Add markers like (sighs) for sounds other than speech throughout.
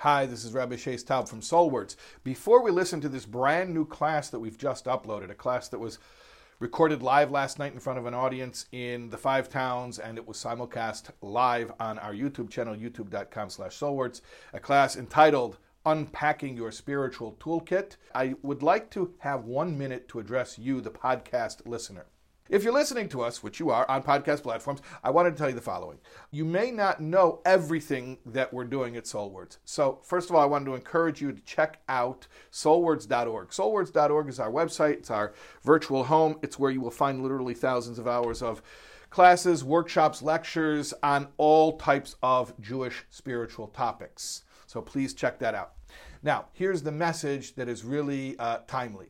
Hi, this is Rabbi Shais Taub from Soulwords. Before we listen to this brand new class that we've just uploaded, a class that was recorded live last night in front of an audience in the five towns and it was simulcast live on our youtube channel youtube.com slash soulwords a class entitled unpacking your spiritual toolkit i would like to have one minute to address you the podcast listener if you're listening to us, which you are on podcast platforms, I wanted to tell you the following. You may not know everything that we're doing at Soulwords. So, first of all, I wanted to encourage you to check out soulwords.org. Soulwords.org is our website, it's our virtual home. It's where you will find literally thousands of hours of classes, workshops, lectures on all types of Jewish spiritual topics. So, please check that out. Now, here's the message that is really uh, timely.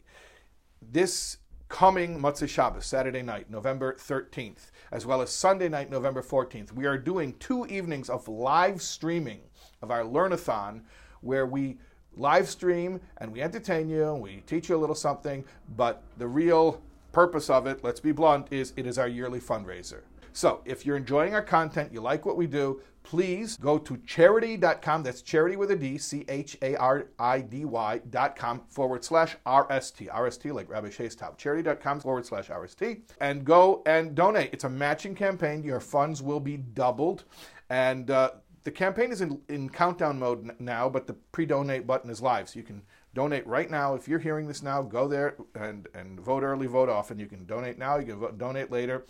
This coming Motzei Shabbos, Saturday night, November 13th, as well as Sunday night, November 14th, we are doing two evenings of live streaming of our Learnathon where we live stream and we entertain you, and we teach you a little something, but the real purpose of it, let's be blunt, is it is our yearly fundraiser. So if you're enjoying our content, you like what we do, please go to charidy.com. That's charity with a D, C H A R I D Y.com forward slash RST. RST, like Rabbi Shais Taub. Charidy.com forward slash RST. And go and donate. It's a matching campaign. Your funds will be doubled. And uh, the campaign is in, in countdown mode now, but the pre donate button is live. So you can donate right now. If you're hearing this now, go there and, and vote early, vote often. You can donate now, you can vote, donate later.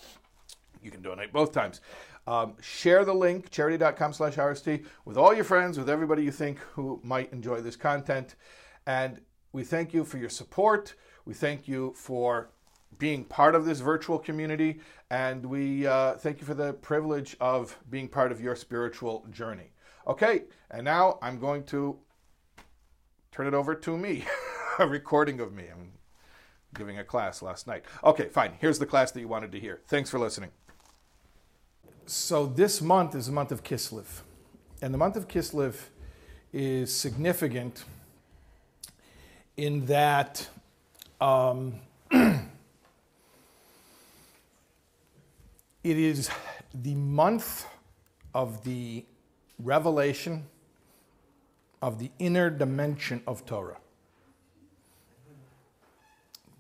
You can donate both times. Um, share the link, charidy.com slash RST, with all your friends, with everybody you think who might enjoy this content. And we thank you for your support. We thank you for being part of this virtual community. And we uh, thank you for the privilege of being part of your spiritual journey. Okay, and now I'm going to turn it over to me, (laughs) a recording of me. I'm giving a class last night. Okay, fine. Here's the class that you wanted to hear. Thanks for listening. So this month is the month of Kislev. And the month of Kislev is significant in that um, (clears throat) it is the month of the revelation of the inner dimension of Torah.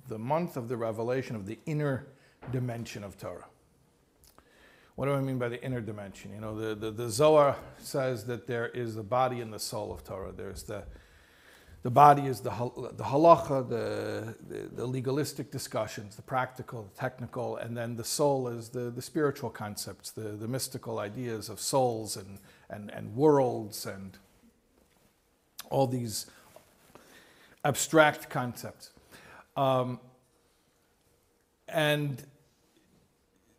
The month of the revelation of the inner dimension of Torah. What do I mean by the inner dimension? You know, the, the, the Zohar says that there is the body and the soul of Torah. There's the, the body is the, the halacha, the, the, the, legalistic discussions, the practical, the technical, and then the soul is the, the spiritual concepts, the, the mystical ideas of souls and, and, and worlds and all these abstract concepts. Um, and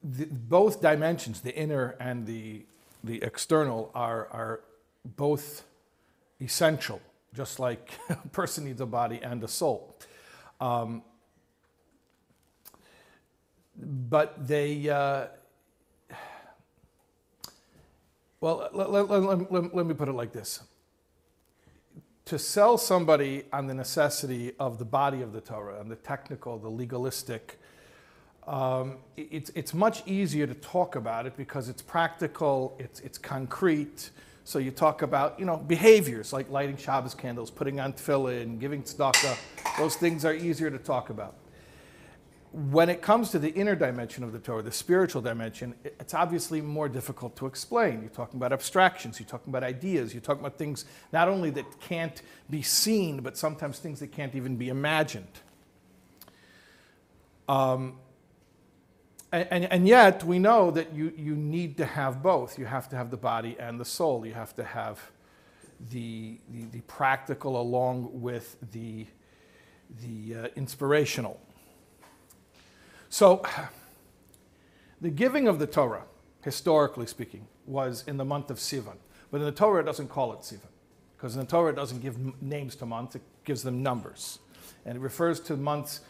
the, both dimensions, the inner and the, the external, are, are both essential, just like (laughs) a person needs a body and a soul. Um, but they, uh, well, let, let, let, let, me put it like this. To sell somebody on the necessity of the body of the Torah and the technical, the legalistic, um, it's, it's much easier to talk about it because it's practical, it's, it's concrete. So you talk about, you know, behaviors like lighting Shabbos candles, putting on tefillin, giving tzedakah. Those things are easier to talk about. When it comes to the inner dimension of the Torah, the spiritual dimension, it's obviously more difficult to explain. You're talking about abstractions, you're talking about ideas, you're talking about things not only that can't be seen, but sometimes things that can't even be imagined. Um, and, and, yet, we know that you, you need to have both. You have to have the body and the soul. You have to have the, the, the practical along with the, the uh, inspirational. So, (sighs) the giving of the Torah, historically speaking, was in the month of Sivan. But in the Torah, it doesn't call it Sivan. Because in the Torah, it doesn't give names to months, it gives them numbers. And it refers to months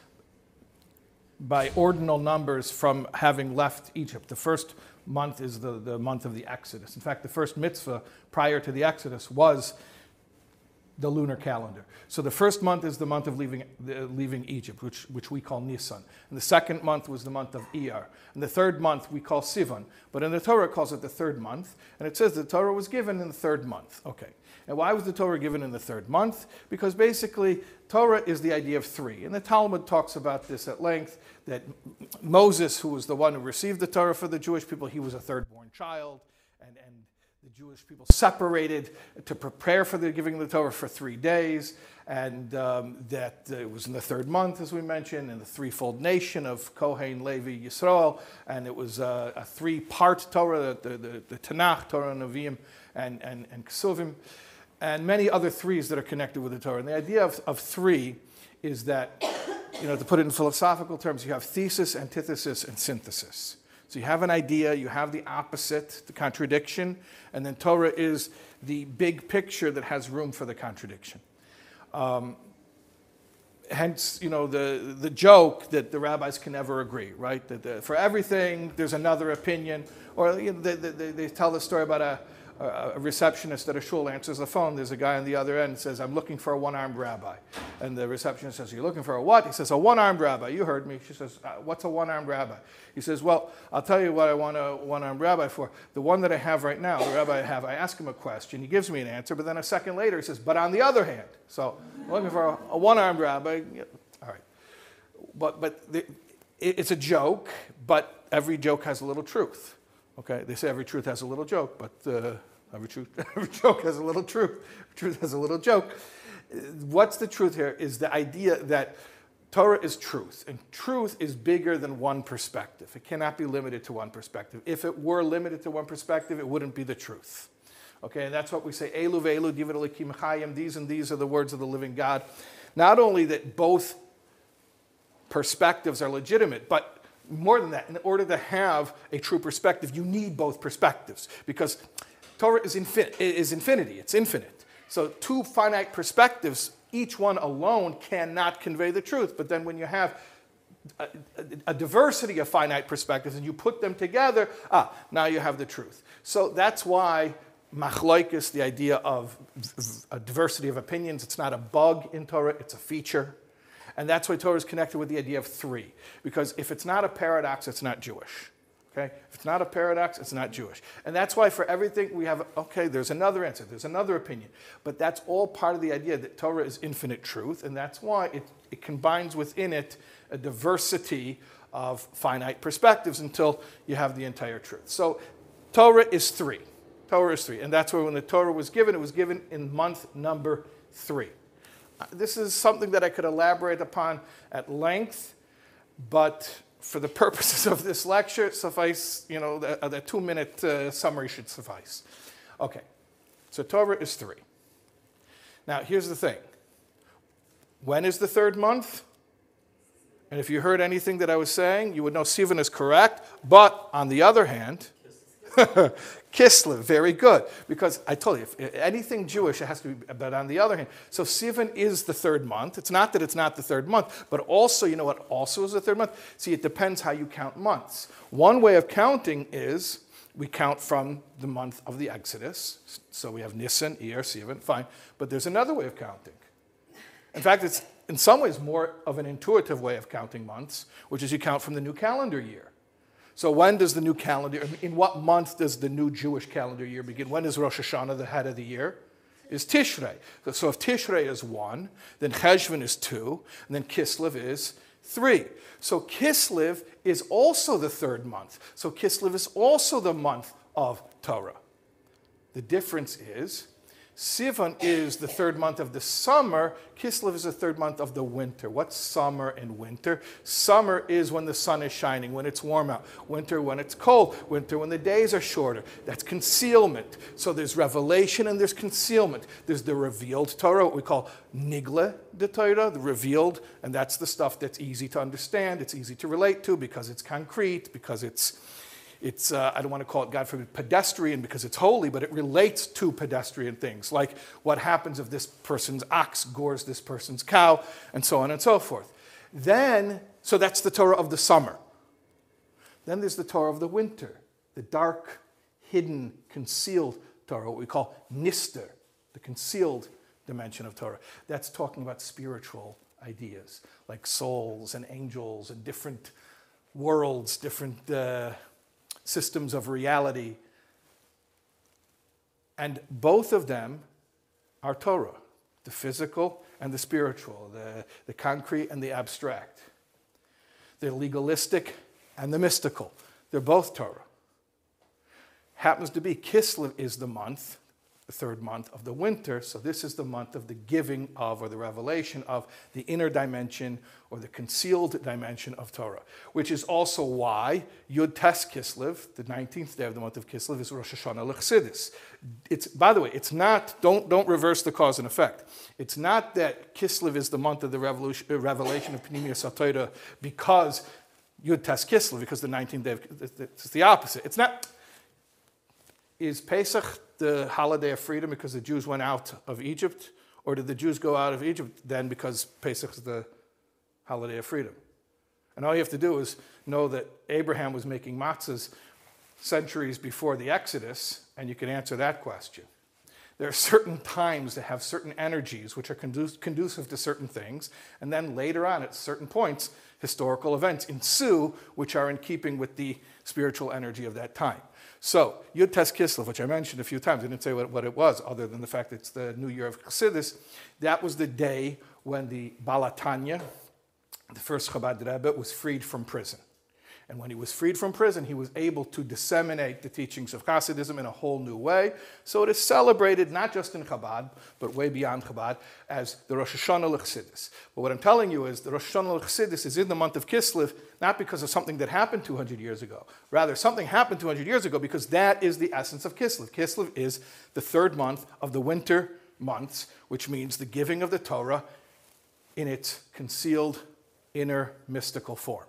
by ordinal numbers from having left Egypt. The first month is the, the month of the Exodus. In fact, the first mitzvah prior to the Exodus was the lunar calendar. So the first month is the month of leaving, the, leaving Egypt, which, which we call Nisan. And the second month was the month of Iyar. And the third month we call Sivan. But in the Torah it calls it the third month. And it says the Torah was given in the third month. Okay. And why was the Torah given in the third month? Because basically, Torah is the idea of three. And the Talmud talks about this at length that Moses, who was the one who received the Torah for the Jewish people, he was a third born child. And, and the Jewish people separated to prepare for the giving of the Torah for three days, and um, that uh, it was in the third month, as we mentioned, in the threefold nation of Kohen, Levi, Yisrael, and it was uh, a three-part Torah, the, the, the Tanakh, Torah, Nevi'im, and, and, and Kesuvim, and many other threes that are connected with the Torah. And the idea of, of three is that, you know, to put it in philosophical terms, you have thesis, antithesis, and synthesis. So you have an idea, you have the opposite, the contradiction, and then Torah is the big picture that has room for the contradiction. Um, hence, you know, the, the joke that the rabbis can never agree, right? That the, for everything, there's another opinion. Or you know, they, they, they tell the story about a, a receptionist at a shul answers the phone. There's a guy on the other end says, I'm looking for a one armed rabbi. And the receptionist says, You're looking for a what? He says, A one armed rabbi. You heard me. She says, uh, What's a one armed rabbi? He says, Well, I'll tell you what I want a one armed rabbi for. The one that I have right now, the rabbi I have, I ask him a question. He gives me an answer, but then a second later he says, But on the other hand. So I'm looking for a, a one armed rabbi. All right. But, but the, it, it's a joke, but every joke has a little truth. Okay? They say every truth has a little joke, but. Uh, Every, truth, (laughs) every joke has a little truth. (laughs) Truth has a little joke. What's the truth here is the idea that Torah is truth, and truth is bigger than one perspective. It cannot be limited to one perspective. If it were limited to one perspective, it wouldn't be the truth. Okay, and that's what we say, Elu ve'elu divrei Elokim chayim, these and these are the words of the living God. Not only that both perspectives are legitimate, but more than that, in order to have a true perspective, you need both perspectives. Because Torah is, infin- is infinity, it's infinite. So, two finite perspectives, each one alone cannot convey the truth. But then when you have a, a, a, diversity of finite perspectives and you put them together, ah, now you have the truth. So that's why machloikis, the idea of a diversity of opinions, it's not a bug in Torah, it's a feature. And that's why Torah is connected with the idea of three. Because if it's not a paradox, it's not Jewish. Okay? If it's not a paradox, it's not Jewish. And that's why for everything we have, okay, there's another answer, there's another opinion. But that's all part of the idea that Torah is infinite truth, and that's why it, it combines within it a diversity of finite perspectives until you have the entire truth. So Torah is three. Torah is three. And that's why when the Torah was given, it was given in month number three. Uh, this is something that I could elaborate upon at length, but for the (laughs) purposes of this lecture, suffice, you know, the, the two minute uh, summary should suffice. Okay, so Torah is three. Now, here's the thing when is the third month? And if you heard anything that I was saying, you would know Stephen is correct. But on the other hand, (laughs) Kislev, very good. Because I told you, if anything Jewish, it has to be, but on the other hand, so Sivan is the third month. It's not that it's not the third month, but also, you know what also is the third month? See, it depends how you count months. One way of counting is we count from the month of the Exodus. So we have Nisan, Iyar, Sivan, fine. But there's another way of counting. In fact, it's in some ways more of an intuitive way of counting months, which is you count from the new calendar year. So when does the new calendar, in what month does the new Jewish calendar year begin? When is Rosh Hashanah the head of the year? Is Tishrei. So if Tishrei is one, then Cheshvan is two, and then Kislev is three. So Kislev is also the third month. So Kislev is also the month of Torah. The difference is Sivan is the third month of the summer. Kislev is the third month of the winter. What's summer and winter? Summer is when the sun is shining, when it's warm out. Winter when it's cold. Winter when the days are shorter. That's concealment. So there's revelation and there's concealment. There's the revealed Torah, what we call nigle the Torah, the revealed, and that's the stuff that's easy to understand. It's easy to relate to because it's concrete, because it's it's, uh, I don't want to call it, God forbid, pedestrian because it's holy, but it relates to pedestrian things, like what happens if this person's ox gores this person's cow, and so on and so forth. Then, so that's the Torah of the summer. Then there's the Torah of the winter, the dark, hidden, concealed Torah, what we call nister, the concealed dimension of Torah. That's talking about spiritual ideas, like souls and angels and different worlds, different. Uh, systems of reality. And both of them are Torah, the physical and the spiritual, the, the concrete and the abstract, the legalistic and the mystical. They're both Torah. Happens to be Kislev is the month third month of the winter. So this is the month of the giving of, or the revelation of, the inner dimension or the concealed dimension of Torah, which is also why Yud Tes Kislev, the 19th day of the month of Kislev, is Rosh Hashanah L'Chassidus. It's, by the way, it's not, don't, don't reverse the cause and effect. It's not that Kislev is the month of the uh, revelation of Pnimiyus Torah because Yud Tes Kislev, because the 19th day, of, it's the opposite. It's not, is Pesach the holiday of freedom because the Jews went out of Egypt? Or did the Jews go out of Egypt then because Pesach is the holiday of freedom? And all you have to do is know that Abraham was making matzahs centuries before the Exodus, and you can answer that question. There are certain times that have certain energies which are conducive to certain things, and then later on, at certain points, historical events ensue which are in keeping with the spiritual energy of that time. So, Yud Tes Kislev, which I mentioned a few times, I didn't say what, what it was, other than the fact it's the new year of Chassidus. That was the day when the Baal HaTanya, the first Chabad Rebbe, was freed from prison. And when he was freed from prison, he was able to disseminate the teachings of Hasidism in a whole new way. So it is celebrated not just in Chabad, but way beyond Chabad, as the Rosh Hashanah L'Chassidus. But what I'm telling you is the Rosh Hashanah L'Chassidus is in the month of Kislev, not because of something that happened 200 years ago. Rather, something happened 200 years ago because that is the essence of Kislev. Kislev is the third month of the winter months, which means the giving of the Torah in its concealed inner mystical form.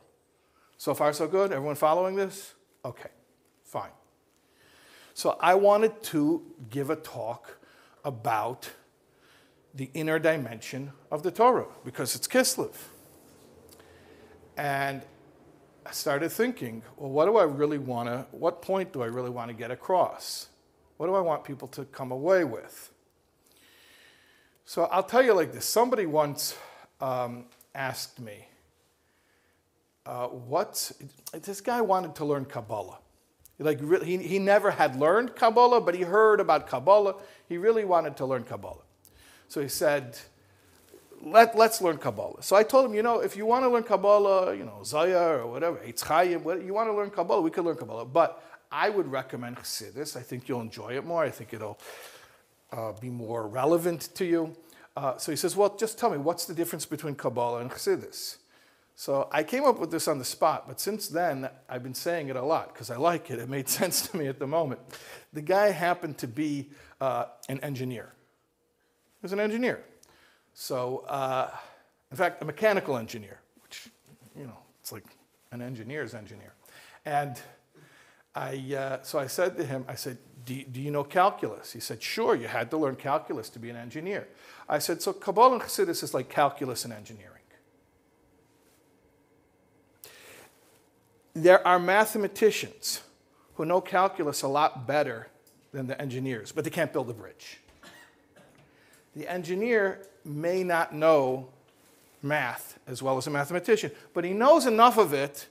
So far, so good? Everyone following this? Okay, fine. So I wanted to give a talk about the inner dimension of the Torah because it's Kislev. And I started thinking, well, what do I really want to, what point do I really want to get across? What do I want people to come away with? So I'll tell you like this somebody once um, asked me, uh, what this guy wanted to learn Kabbalah. Like he, he never had learned Kabbalah, but he heard about Kabbalah. He really wanted to learn Kabbalah. So he said, Let, let's learn Kabbalah. So I told him, you know, if you want to learn Kabbalah, you know, Zaya or whatever, Eitz you want to learn Kabbalah, we could learn Kabbalah. But I would recommend Chassidus. I think you'll enjoy it more. I think it'll uh, be more relevant to you. Uh, so he says, well, just tell me, what's the difference between Kabbalah and Chassidus? So I came up with this on the spot, but since then I've been saying it a lot because I like it. It made (laughs) sense to me at the moment. The guy happened to be uh, an engineer. He was an engineer. So, uh, in fact, a mechanical engineer, which, you know, it's like an engineer's engineer. And I, uh, so I said to him, I said, do, do, you know calculus? He said, sure, you had to learn calculus to be an engineer. I said, so Kabbalah and Chassidus is like calculus and engineering. There are mathematicians who know calculus a lot better than the engineers, but they can't build a bridge. The engineer may not know math as well as a mathematician, but he knows enough of it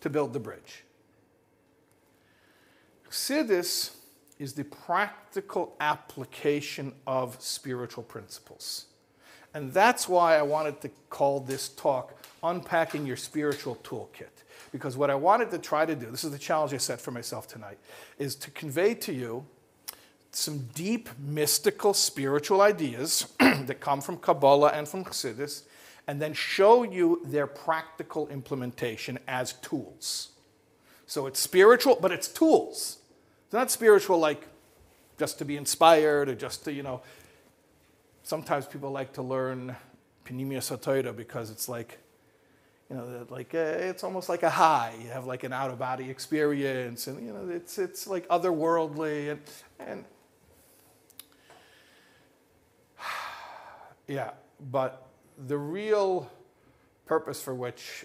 to build the bridge. Chassidus is the practical application of spiritual principles. And that's why I wanted to call this talk Unpacking Your Spiritual Toolkit. Because what I wanted to try to do, this is the challenge I set for myself tonight, is to convey to you some deep mystical spiritual ideas (clears throat) that come from Kabbalah and from Chassidus, and then show you their practical implementation as tools. So it's spiritual, but it's tools. It's not spiritual like just to be inspired or just to, you know, sometimes people like to learn Pnimiyus Torah because it's like you know, like uh, it's almost like a high. You have like an out of body experience, and you know, it's it's like otherworldly, and and (sighs) yeah. But the real purpose for which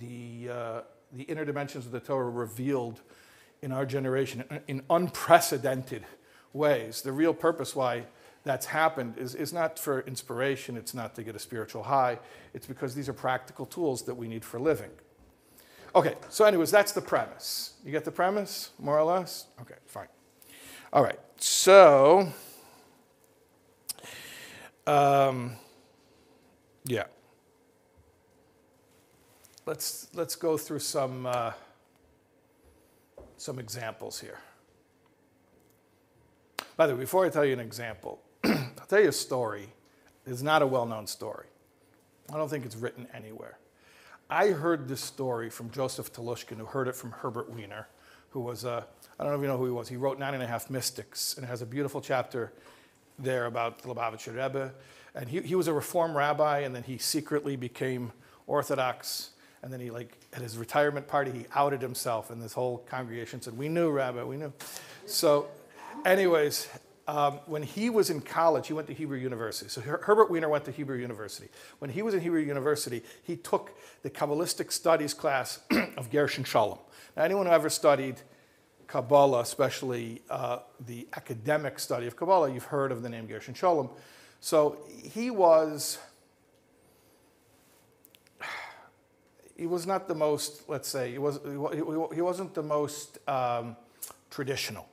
the uh, the inner dimensions of the Torah revealed in our generation in unprecedented ways. The real purpose why that's happened is, is not for inspiration, it's not to get a spiritual high, it's because these are practical tools that we need for living. Okay, so, anyways, that's the premise. You get the premise, more or less? Okay, fine. All right, so Um, yeah. Let's, let's go through some, uh, some examples here. By the way, before I tell you an example, I'll tell you a story. It's not a well known story. I don't think it's written anywhere. I heard this story from Joseph Telushkin, who heard it from Herbert Weiner, who was a, I don't know if you know who he was. He wrote Nine and a Half Mystics and has a beautiful chapter there about the Lubavitcher Rebbe. And he, he was a Reform rabbi, and then he secretly became Orthodox. And then he, like, at his retirement party, he outed himself, and this whole congregation said, We knew, Rabbi, we knew. So, anyways, um, when he was in college, he went to Hebrew University. So Her- Herbert Weiner went to Hebrew University. When he was in Hebrew University, he took the Kabbalistic studies class (clears throat) of Gershom Scholem. Now, anyone who ever studied Kabbalah, especially uh, the academic study of Kabbalah, you've heard of the name Gershom Scholem. So he was, (sighs) he was not the most, let's say, he, was, he wasn't the most um, traditional.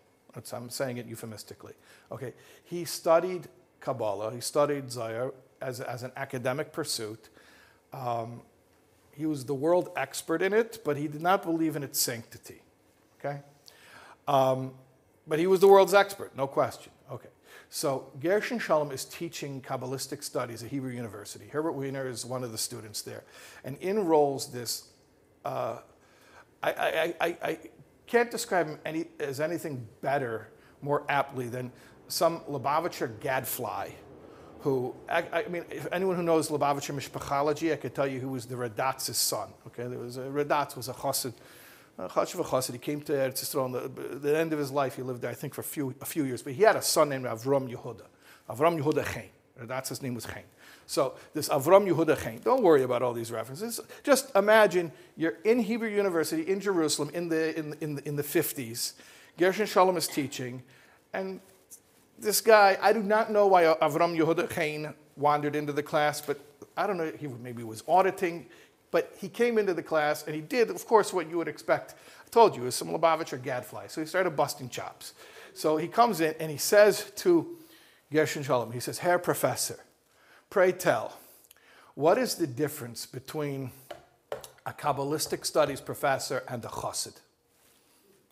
I'm saying it euphemistically. Okay, he studied Kabbalah, he studied Zohar as, as an academic pursuit. Um, he was the world expert in it, but he did not believe in its sanctity. Okay? Um, but he was the world's expert, no question. Okay. So Gershom Scholem is teaching Kabbalistic studies at Hebrew University. Herbert Weiner is one of the students there and enrolls this. Uh, I, I, I, I, can't describe him any, as anything better, more aptly than some Lubavitcher gadfly who, I, I, mean, if anyone who knows Lubavitcher mishpachology, I could tell you who was the Radatz's son. Okay, there was a, Radatz was a chassid, a chassid. He came to Eretz Yisrael. The, the end of his life, he lived there, I think, for a few, a few years. But he had a son named Avram Yehuda. Avram Yehuda Chaim. Radatz's name was Chaim. So this Avram Yehuda Chaim. Don't worry about all these references. Just imagine you're in Hebrew University in Jerusalem in the in, in, in the 50s. Gershom Scholem is teaching, and this guy, I do not know why Avram Yehuda Chaim wandered into the class, but I don't know, he maybe was auditing, but he came into the class and he did, of course, what you would expect. I told you, it was some Lubavitcher gadfly. So he started busting chops. So he comes in and he says to Gershom Scholem, he says, Herr Professor, pray tell, what is the difference between a Kabbalistic studies professor and a chassid?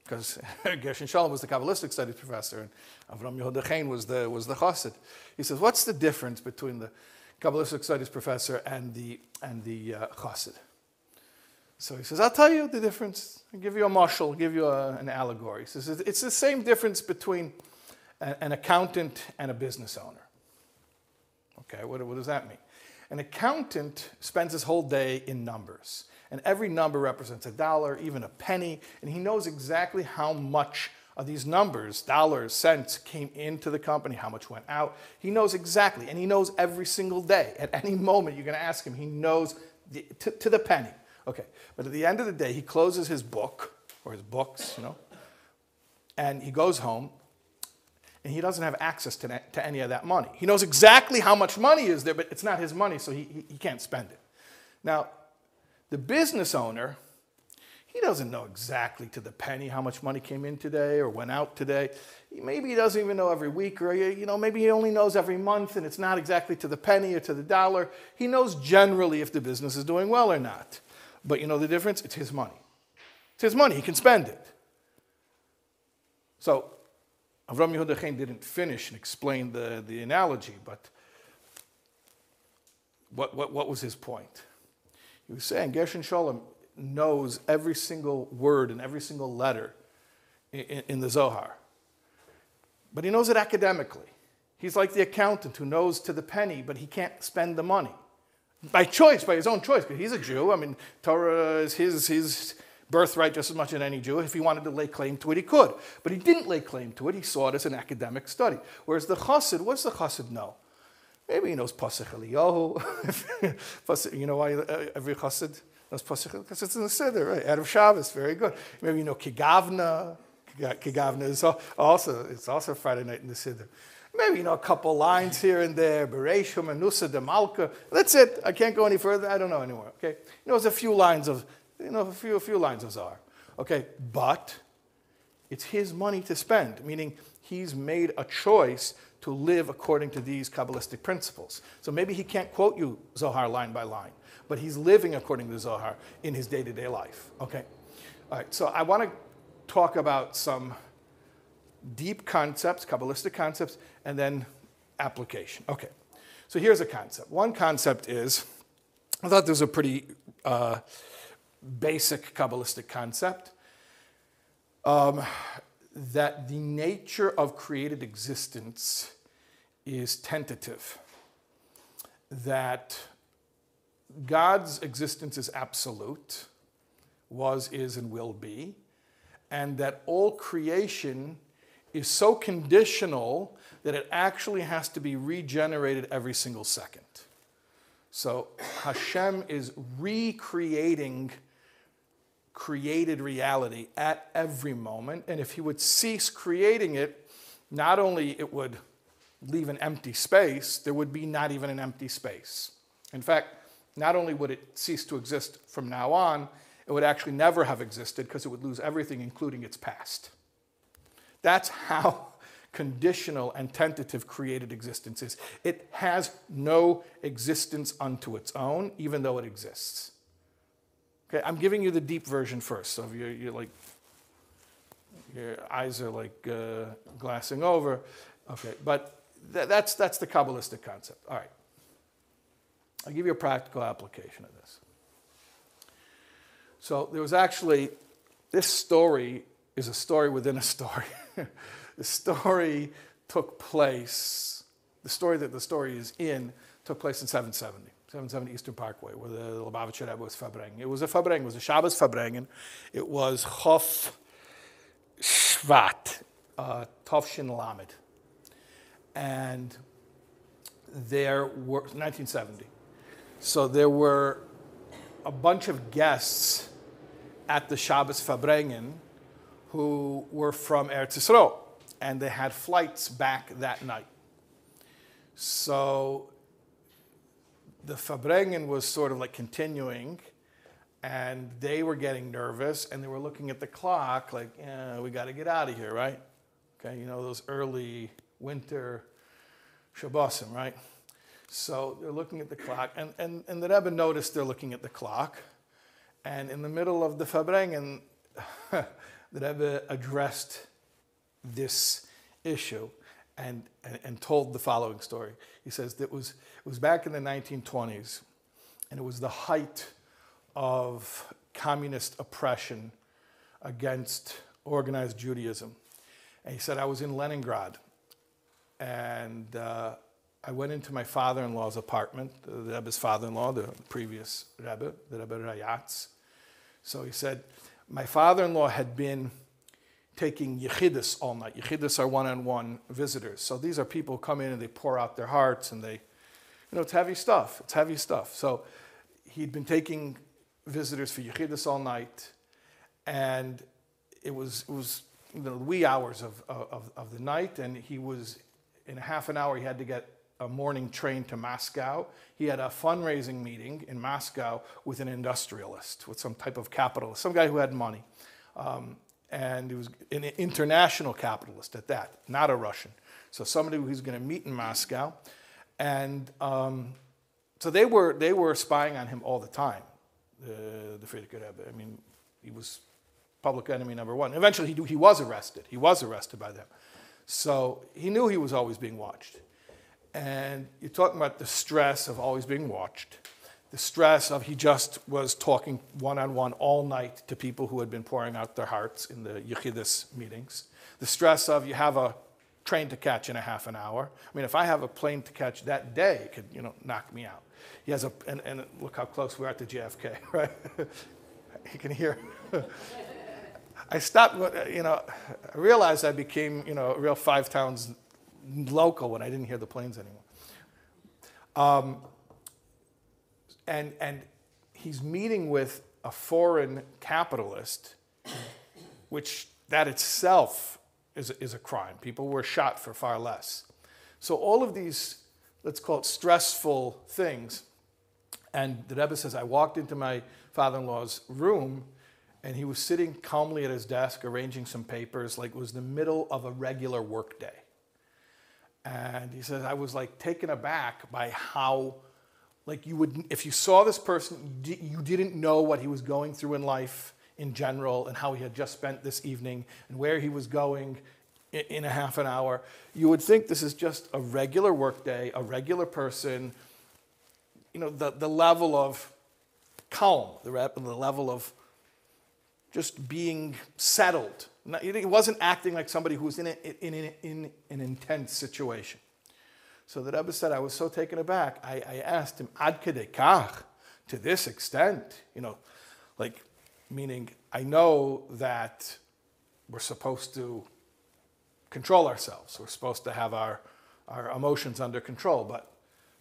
because (laughs) Gershom Scholem was the Kabbalistic studies professor, and Avram Yehuda Chaim was the, was the chassid. He says, what's the difference between the Kabbalistic studies professor and the, and the uh, chassid? So he says, I'll tell you the difference. I'll give you a mashal, give you a, an allegory. He says, it's the same difference between an accountant and a business owner. Okay, what, what does that mean? An accountant spends his whole day in numbers and every number represents a dollar, even a penny, and he knows exactly how much of these numbers, dollars, cents, came into the company, how much went out. He knows exactly, and he knows every single day. At any moment, you're going to ask him, he knows the, to, to the penny. Okay, but at the end of the day, he closes his book, or his books, you know, and he goes home, and he doesn't have access to, to any of that money. He knows exactly how much money is there, but it's not his money, so he, he, he can't spend it. Now, the business owner, he doesn't know exactly to the penny how much money came in today or went out today. Maybe he doesn't even know every week, or you know, maybe he only knows every month and it's not exactly to the penny or to the dollar. He knows generally if the business is doing well or not. But you know the difference? It's his money. It's his money, he can spend it. So Avram Yehuda Chaim didn't finish and explain the, the analogy, but what, what, what was his point? He was saying Gershom Scholem knows every single word and every single letter in, in, the Zohar. But he knows it academically. He's like the accountant who knows to the penny, but he can't spend the money. By choice, by his own choice, because he's a Jew. I mean, Torah is his, his birthright just as much as any Jew. If he wanted to lay claim to it, he could. But he didn't lay claim to it. He saw it as an academic study. Whereas the chassid, what does the chassid know? Maybe he knows Pasach Eliyahu. (laughs) you know why uh, every chassid knows Pasach Because it's in the Siddur, right? Out of Shabbos, very good. Maybe you know Kigavna. Kigavna is also, it's also Friday night in the Siddur. Maybe you know a couple lines here and there. Bereishu, Menusa, Demalka. That's it. I can't go any further. I don't know anymore. Okay. You know, it's a few lines of, you know, a few, a few lines of Zohar. Okay. But it's his money to spend, meaning he's made a choice to live according to these Kabbalistic principles. So maybe he can't quote you Zohar line by line, but he's living according to Zohar in his day to day life. Okay? All right, so I want to talk about some deep concepts, Kabbalistic concepts, and then application. Okay, so here's a concept. One concept is I thought this was a pretty uh, basic Kabbalistic concept um, that the nature of created existence is tentative, that God's existence is absolute, was, is, and will be, and that all creation is so conditional that it actually has to be regenerated every single second. So Hashem is recreating created reality at every moment. And if he would cease creating it, not only it would leave an empty space, there would be not even an empty space. In fact, not only would it cease to exist from now on, it would actually never have existed because it would lose everything, including its past. That's how (laughs) conditional and tentative created existence is. It has no existence unto its own, even though it exists. Okay, I'm giving you the deep version first. So if you're, you're like, your eyes are like uh, glassing over. Okay, but th- that's, that's the Kabbalistic concept. All right. I'll give you a practical application of this. So there was actually, this story is a story within a story. (laughs) the story took place, the story that the story is in took place in 770. 770 Eastern Parkway, where the Lubavitcher Rebbe was Farbrengen. It was a Farbrengen, it was a Shabbos Farbrengen. It was Chof Shvat, uh, Lamed. And there were, 1970. So there were a bunch of guests at the Shabbos Farbrengen who were from Eretz Yisrael, and they had flights back that night. So the Farbrengen was sort of like continuing, and they were getting nervous, and they were looking at the clock, like, we got to get out of here, right? Okay, you know those early winter Shabbosim, right? So they're looking at the clock, and, and, and the Rebbe noticed they're looking at the clock, and in the middle of the Farbrengen, (laughs) the Rebbe addressed this issue and, and, and, told the following story. He says that it was, it was back in the 1920s, and it was the height of communist oppression against organized Judaism. And he said, I was in Leningrad, and uh, I went into my father in law's apartment, the Rebbe's father in law, the previous Rebbe, the Rebbe Rayatz. So he said, My father in law had been taking yechidus all night. Yechidus are one-on-one visitors. So these are people who come in and they pour out their hearts and they, you know, it's heavy stuff. It's heavy stuff. So he'd been taking visitors for yechidus all night, and it was it was you know, the wee hours of, of, of the night, and he was in a half an hour he had to get a morning train to Moscow. He had a fundraising meeting in Moscow with an industrialist, with some type of capitalist, some guy who had money. Um, and he was an international capitalist at that, not a Russian. So somebody who's going to meet in Moscow, and um, so they were they were spying on him all the time. The the Frierdiker Rebbe. I mean, he was public enemy number one. Eventually, he he was arrested. He was arrested by them. So he knew he was always being watched. And you're talking about the stress of always being watched the stress of he just was talking one on one all night to people who had been pouring out their hearts in the Yechidus meetings. The stress of you have a train to catch in a half an hour. I mean, if I have a plane to catch that day, it could you know knock me out. He has a and, and look how close we are to JFK, (laughs) right? (laughs) you can hear. (laughs) I stopped. You know, I realized I became you know a real five towns local when I didn't hear the planes anymore. Um, and, and he's meeting with a foreign capitalist, which that itself is, is a crime. People were shot for far less. So all of these, let's call it stressful things. And the Rebbe says, I walked into my father-in-law's room and he was sitting calmly at his desk arranging some papers like it was the middle of a regular workday. And he says, I was like taken aback by how, like, you would, if you saw this person, you didn't know what he was going through in life in general and how he had just spent this evening and where he was going in a half an hour. You would think this is just a regular workday, a regular person. You know, the, the level of calm, the, the level of just being settled. He wasn't acting like somebody who was in, a, in, in, in an intense situation. So the Rebbe said, I was so taken aback. I, I asked him, ad kedekach, to this extent, you know, like, meaning I know that we're supposed to control ourselves. We're supposed to have our, our emotions under control. But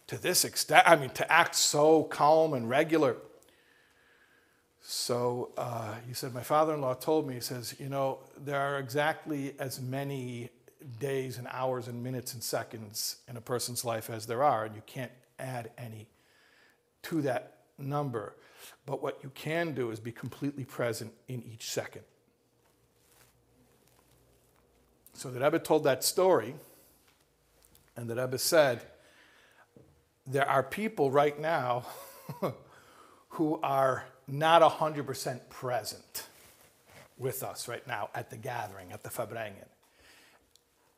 to this extent, I mean, to act so calm and regular. So uh, he said, My father in law told me, he says, you know, there are exactly as many days and hours and minutes and seconds in a person's life as there are, and you can't add any to that number. But what you can do is be completely present in each second. So the Rebbe told that story, and the Rebbe said, There are people right now (laughs) who are not 100% present with us right now at the gathering, at the Farbrengen.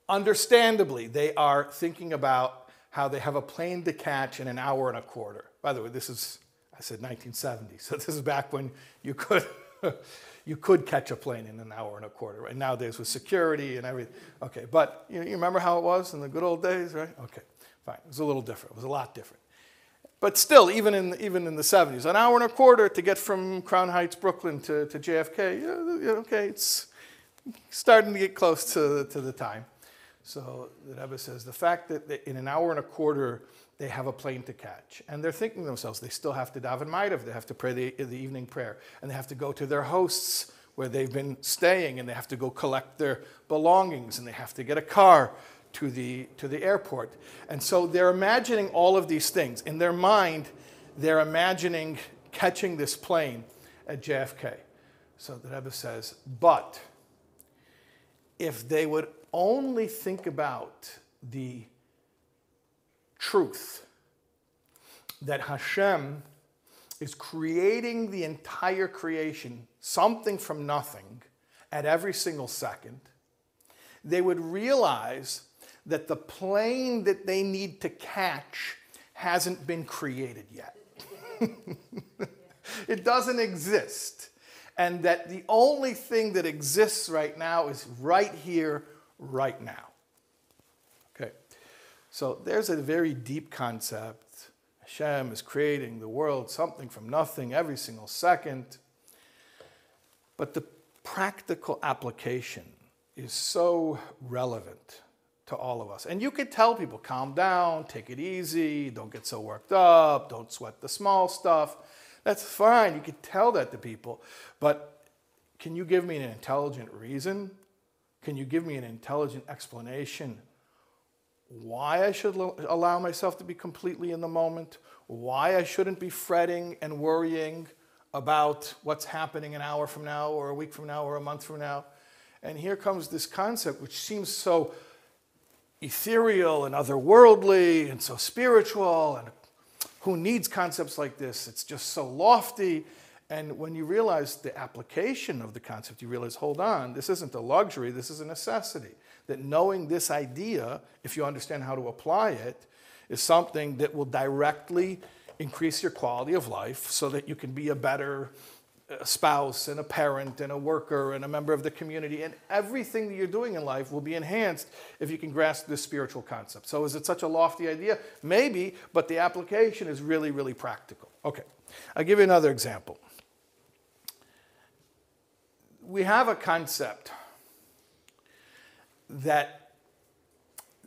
Understandably, they are thinking about how they have a plane to catch in an hour and a quarter. By the way, this is, I said 1970, so (laughs) this is back when you could. (laughs) you could catch a plane in an hour and a quarter. Right nowadays with security and everything. Okay, but you, you remember how it was in the good old days, right? Okay, fine. It was a little different. It was a lot different. But still, even in, even in the 70s, an hour and a quarter to get from Crown Heights, Brooklyn to, to JFK, yeah, okay, it's starting to get close to, to the time. So the Rebbe says the fact that in an hour and a quarter they have a plane to catch. And they're thinking to themselves, they still have to daven Ma'ariv, they have to pray the, the evening prayer, and they have to go to their hosts where they've been staying, and they have to go collect their belongings, and they have to get a car to the, to the airport. And so they're imagining all of these things. In their mind, they're imagining catching this plane at JFK. So the Rebbe says, but if they would only think about the truth that Hashem is creating the entire creation, something from nothing, at every single second, they would realize that the plane that they need to catch hasn't been created yet. (laughs) it doesn't exist. And that the only thing that exists right now is right here, right now. Okay, so there's a very deep concept. Hashem is creating the world, something from nothing, every single second. But the practical application is so relevant to all of us. And you could tell people, calm down, take it easy, don't get so worked up, don't sweat the small stuff. That's fine. You could tell that to people. But can you give me an intelligent reason? Can you give me an intelligent explanation why I should allow myself to be completely in the moment, why I shouldn't be fretting and worrying about what's happening an hour from now, or a week from now, or a month from now. And here comes this concept, which seems so ethereal and otherworldly and so spiritual. And who needs concepts like this? It's just so lofty. And when you realize the application of the concept, you realize, hold on, this isn't a luxury, this is a necessity that knowing this idea, if you understand how to apply it, is something that will directly increase your quality of life so that you can be a better uh, spouse and a parent and a worker and a member of the community. And everything that you're doing in life will be enhanced if you can grasp this spiritual concept. So, is it such a lofty idea? Maybe, but the application is really, really practical. Okay, I'll give you another example. We have a concept that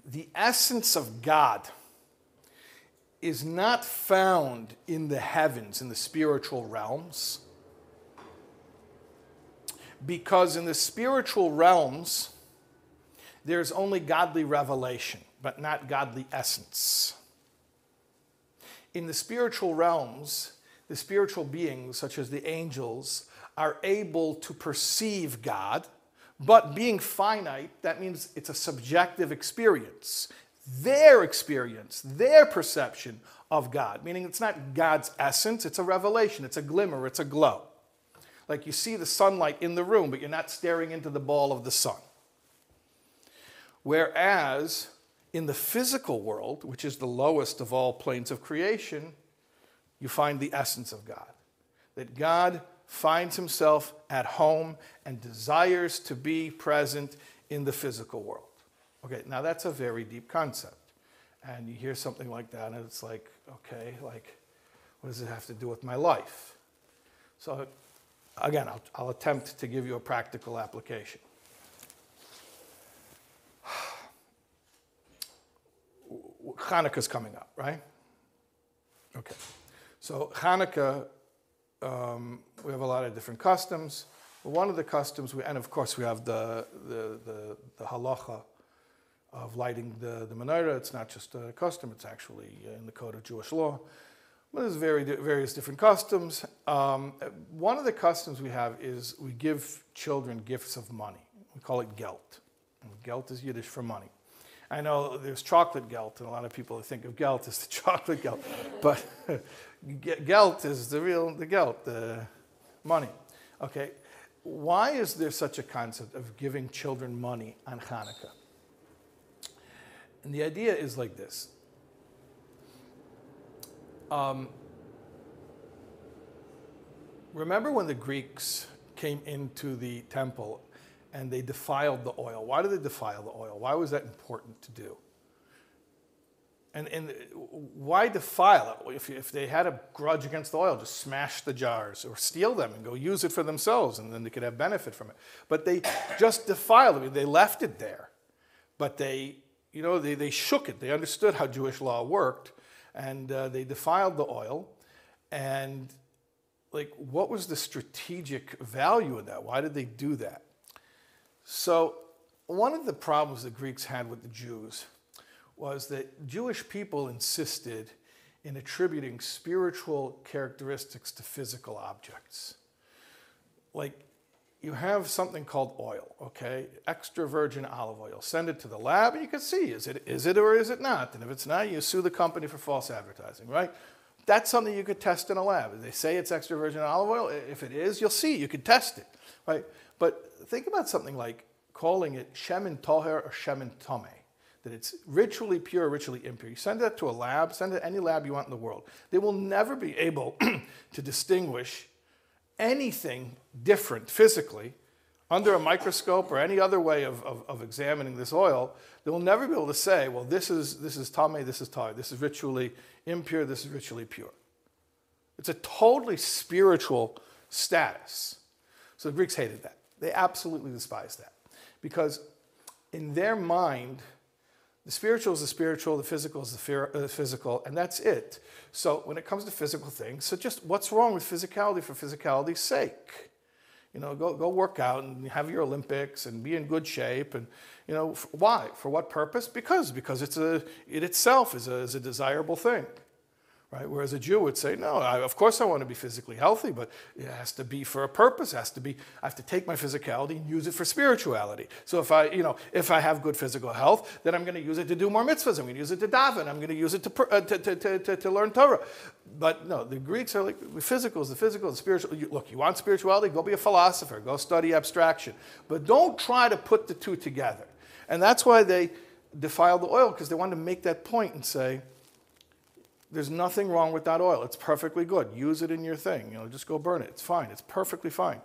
the essence of God is not found in the heavens, in the spiritual realms, because in the spiritual realms, there's only godly revelation, but not godly essence. In the spiritual realms, the spiritual beings, such as the angels, are able to perceive God but being finite, that means it's a subjective experience. their experience, their perception of God. Meaning it's not God's essence, it's a revelation, it's a glimmer, it's a glow. Like you see the sunlight in the room, but you're not staring into the ball of the sun. Whereas in the physical world, which is the lowest of all planes of creation, you find the essence of God. That God finds himself at home and desires to be present in the physical world. Okay, now that's a very deep concept. And you hear something like that, and it's like, okay, like, what does it have to do with my life? So, again, I'll, I'll attempt to give you a practical application. (sighs) Hanukkah's coming up, right? Okay. So Hanukkah, um, we have a lot of different customs. One of the customs, we, and of course we have the, the, the, the halacha of lighting the, the menorah. It's not just a custom, it's actually in the code of Jewish law. But there's very, various different customs. Um, one of the customs we have is we give children gifts of money. We call it gelt. And gelt is Yiddish for money. I know there's chocolate gelt, and a lot of people think of gelt as the (laughs) chocolate gelt, but (laughs) gelt is the real the gelt, the money. Okay, why is there such a concept of giving children money on Hanukkah? And the idea is like this. Um, remember when the Greeks came into the temple and they defiled the oil. Why did they defile the oil? Why was that important to do? And, and why defile it? If, if they had a grudge against the oil, just smash the jars or steal them and go use it for themselves, and then they could have benefit from it. But they just defiled it. They left it there. But they, you know, they, they shook it. They understood how Jewish law worked, and uh, they defiled the oil. And like, what was the strategic value of that? Why did they do that? So, one of the problems the Greeks had with the Jews was that Jewish people insisted in attributing spiritual characteristics to physical objects. Like, you have something called oil, okay? Extra virgin olive oil. Send it to the lab and you can see is it, is it or is it not? And if it's not, you sue the company for false advertising, right? That's something you could test in a lab. They say it's extra virgin olive oil, if it is, you'll see, you can test it, right? But think about something like calling it shemen toher or shemen tome, that it's ritually pure, ritually impure. You send that to a lab, send it to any lab you want in the world. They will never be able (clears throat) to distinguish anything different physically under a microscope or any other way of, of, of, examining this oil, they will never be able to say, well, this is, this is tame, this is tahor, this is ritually impure, this is ritually pure. It's a totally spiritual status. So the Greeks hated that. They absolutely despised that. Because in their mind, the spiritual is the spiritual, the physical is the uh, physical, and that's it. So when it comes to physical things, so just what's wrong with physicality for physicality's sake? You know, go, go work out and have your Olympics and be in good shape. And, you know, why? For what purpose? Because, because it's a, it itself is a, is a desirable thing right? Whereas a Jew would say, no, I, of course I want to be physically healthy, but it has to be for a purpose. It has to be, I have to take my physicality and use it for spirituality. So if I, you know, if I have good physical health, then I'm going to use it to do more mitzvahs. I'm going to use it to daven. I'm going to use it to, uh, to, to, to, to, learn Torah. But no, the Greeks are like, the physical is the physical, the spiritual. You, look, you want spirituality? Go be a philosopher. Go study abstraction. But don't try to put the two together. And that's why they defiled the oil, because they wanted to make that point and say, there's nothing wrong with that oil. It's perfectly good. Use it in your thing. You know, just go burn it. It's fine. It's perfectly fine.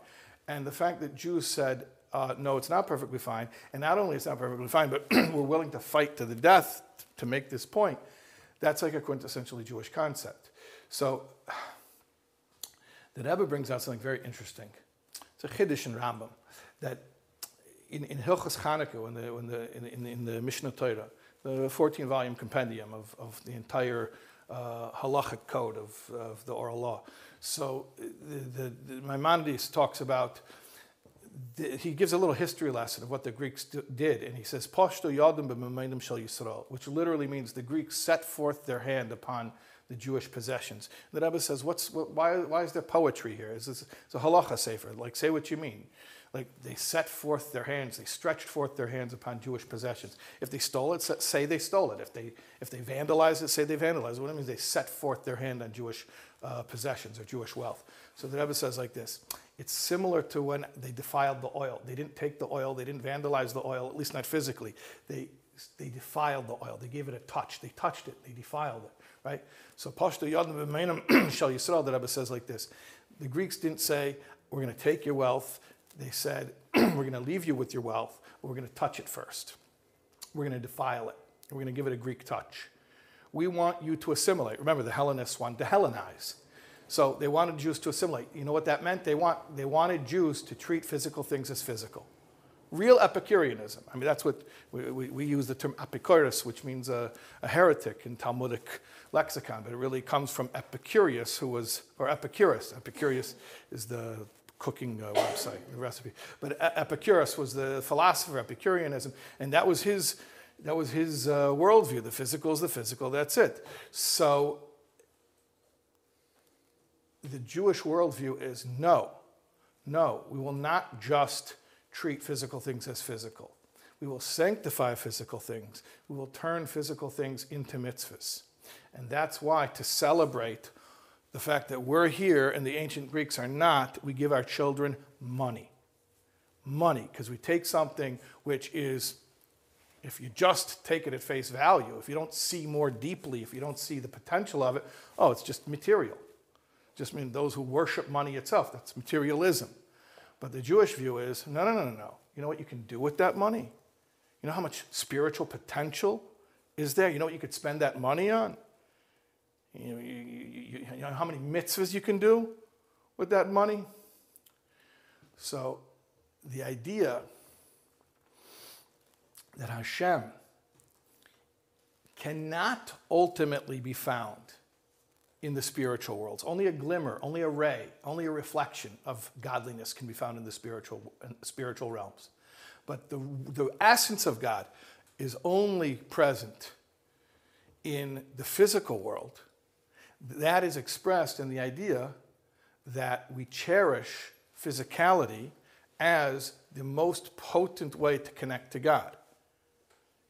And the fact that Jews said, uh, no, it's not perfectly fine, and not only it's not perfectly fine, but (clears throat) we're willing to fight to the death to make this point, that's like a quintessentially Jewish concept. So (sighs) the Rebbe brings out something very interesting. It's a Chiddush in Rambam that in, in Hilchas Chanukah, in the, in, the, in, in the Mishnah Torah, the 14 volume compendium of, of the entire uh, halachic code of, of the oral law. So the, the, the Maimonides talks about, the, he gives a little history lesson of what the Greeks did, and he says, Pashto yadim b'memainim shel Yisrael, which literally means the Greeks set forth their hand upon the Jewish possessions. The Rebbe says, What's, what, why, why is there poetry here? Is this, it's a halacha sefer, like say what you mean. Like they set forth their hands, they stretched forth their hands upon Jewish possessions. If they stole it, say they stole it. If they if they vandalized it, say they vandalized it. What it means they set forth their hand on Jewish uh, possessions or Jewish wealth. So the Rebbe says like this: It's similar to when they defiled the oil. They didn't take the oil, they didn't vandalize the oil, at least not physically. They they defiled the oil. They gave it a touch. They touched it. They defiled it. Right. So Pashto Yad B'Meinam (coughs) Shal Yisrael. The Rebbe says like this: The Greeks didn't say we're going to take your wealth they said, (clears throat) We're going to leave you with your wealth, but we're going to touch it first. We're going to defile it. We're going to give it a Greek touch. We want you to assimilate. Remember, the Hellenists wanted to Hellenize. So they wanted Jews to assimilate. You know what that meant? They, want, they wanted Jews to treat physical things as physical. Real Epicureanism. I mean, that's what we, we, we use the term apikoros, which means a, a, heretic in Talmudic lexicon, but it really comes from Epicurus, who was, or Epicurus. Epicurious is the cooking uh, website, the recipe. But Epicurus was the philosopher, Epicureanism, and that was his, that was his uh, worldview. The physical is the physical, that's it. So the Jewish worldview is no, no, we will not just treat physical things as physical. We will sanctify physical things. We will turn physical things into mitzvahs. And that's why to celebrate the fact that we're here and the ancient Greeks are not, we give our children money. Money, because we take something which is, if you just take it at face value, if you don't see more deeply, if you don't see the potential of it, oh, it's just material. Just mean those who worship money itself, that's materialism. But the Jewish view is no, no, no, no, no. You know what you can do with that money? You know how much spiritual potential is there? You know what you could spend that money on? You know, you, you, you know how many mitzvahs you can do with that money? So the idea that Hashem cannot ultimately be found in the spiritual worlds. Only a glimmer, only a ray, only a reflection of godliness can be found in the spiritual, spiritual realms. But the, the essence of God is only present in the physical world that is expressed in the idea that we cherish physicality as the most potent way to connect to God.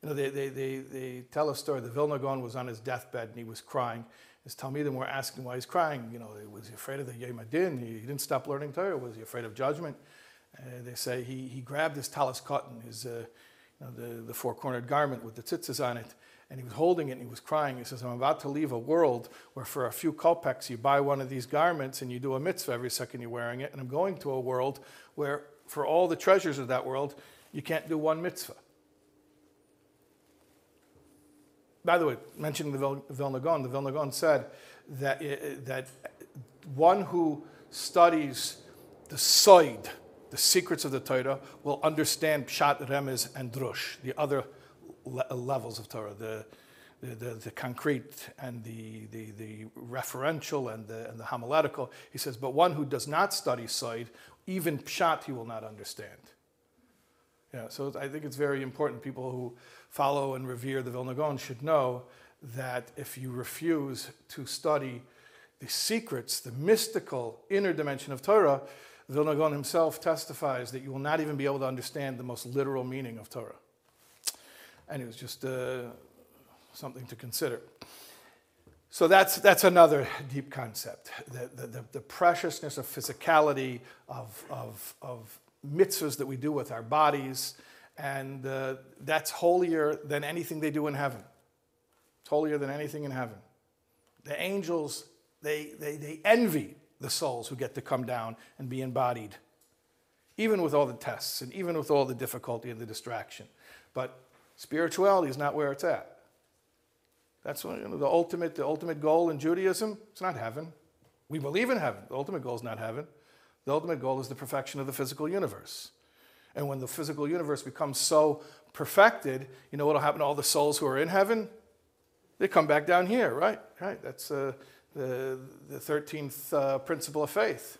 You know, they, they, they, they tell a story. The Vilna Gaon was on his deathbed and he was crying. His Talmidim were asking why he's crying. You know, was he afraid of the Yom HaDin? He, didn't stop learning Torah. Was he afraid of judgment? Uh, they say he, he grabbed his talis katan, his, uh, you know, the, the four-cornered garment with the tzitzis on it, and he was holding it and he was crying. He says, I'm about to leave a world where for a few kopecks you buy one of these garments and you do a mitzvah every second you're wearing it. And I'm going to a world where for all the treasures of that world, you can't do one mitzvah. By the way, mentioning the Vilna Gaon, the Vilna Gaon said that, eh, eh, that one who studies the sod, the secrets of the Torah, will understand Pshat, Remez, and Drush, the other le- levels of Torah, the, the, the, the, concrete and the, the, the referential and the, and the homiletical. He says, but one who does not study sod, even pshat he will not understand. Yeah, so I think it's very important. People who follow and revere the Vilna Gaon should know that if you refuse to study the secrets, the mystical inner dimension of Torah, Vilna Gaon himself testifies that you will not even be able to understand the most literal meaning of Torah and it was just uh, something to consider. So that's, that's another deep concept the, the, the preciousness of physicality, of, of, of mitzvahs that we do with our bodies, and uh, that's holier than anything they do in heaven. It's holier than anything in heaven. The angels, they, they, they envy the souls who get to come down and be embodied, even with all the tests and even with all the difficulty and the distraction. But Spirituality is not where it's at. That's what, you know, the ultimate, the ultimate goal in Judaism. It's not heaven. We believe in heaven. The ultimate goal is not heaven. The ultimate goal is the perfection of the physical universe. And when the physical universe becomes so perfected, you know what will happen to all the souls who are in heaven? They come back down here, right? Right. That's uh, the, the 13th uh, principle of faith,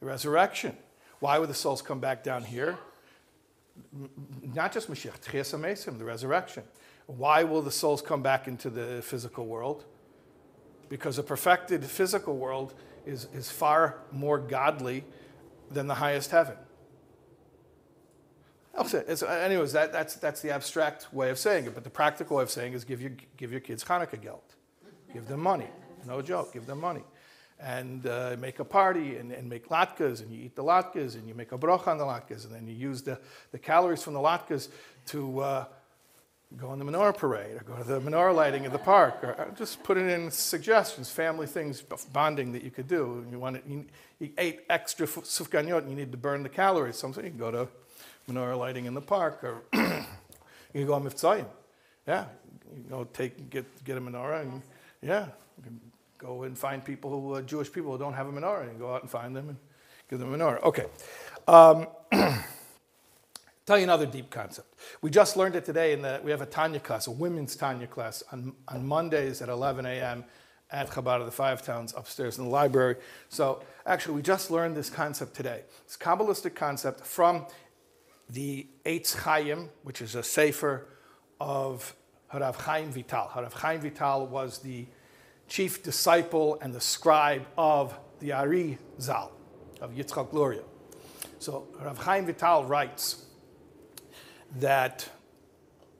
the resurrection. Why would the souls come back down here? Not just Mashiach, Tchias HaMesim, the resurrection. Why will the souls come back into the physical world? Because a perfected physical world is, is far more godly than the highest heaven. Anyways, that, that's, that's the abstract way of saying it, but the practical way of saying is give your, give your kids Hanukkah geld. Give them money. No joke, give them money. And uh, make a party and, and make latkes, and you eat the latkes, and you make a brocha on the latkes, and then you use the, the calories from the latkes to uh, go on the menorah parade, or go to the menorah lighting in the park, or just put it in suggestions, family things, bonding that you could do. You want it, you, you ate extra sufganiyot, and you need to burn the calories. Something you can go to menorah lighting in the park, or (clears throat) you can go on mitzvayim. Yeah, you can go take get get a menorah, and yeah, go and find people who uh, Jewish people who don't have a menorah, and go out and find them and give them a menorah. Okay. Um, (clears throat) tell you another deep concept. We just learned it today in that we have a Tanya class, a women's Tanya class on, on Mondays at 11 a.m. at Chabad of the Five Towns upstairs in the library. So actually, we just learned this concept today. It's a Kabbalistic concept from the Eitz Chaim, which is a sefer of Harav Chaim Vital. Harav Chaim Vital was the chief disciple and the scribe of the Ari Zal, of Yitzchak Luria. So Rav Chaim Vital writes that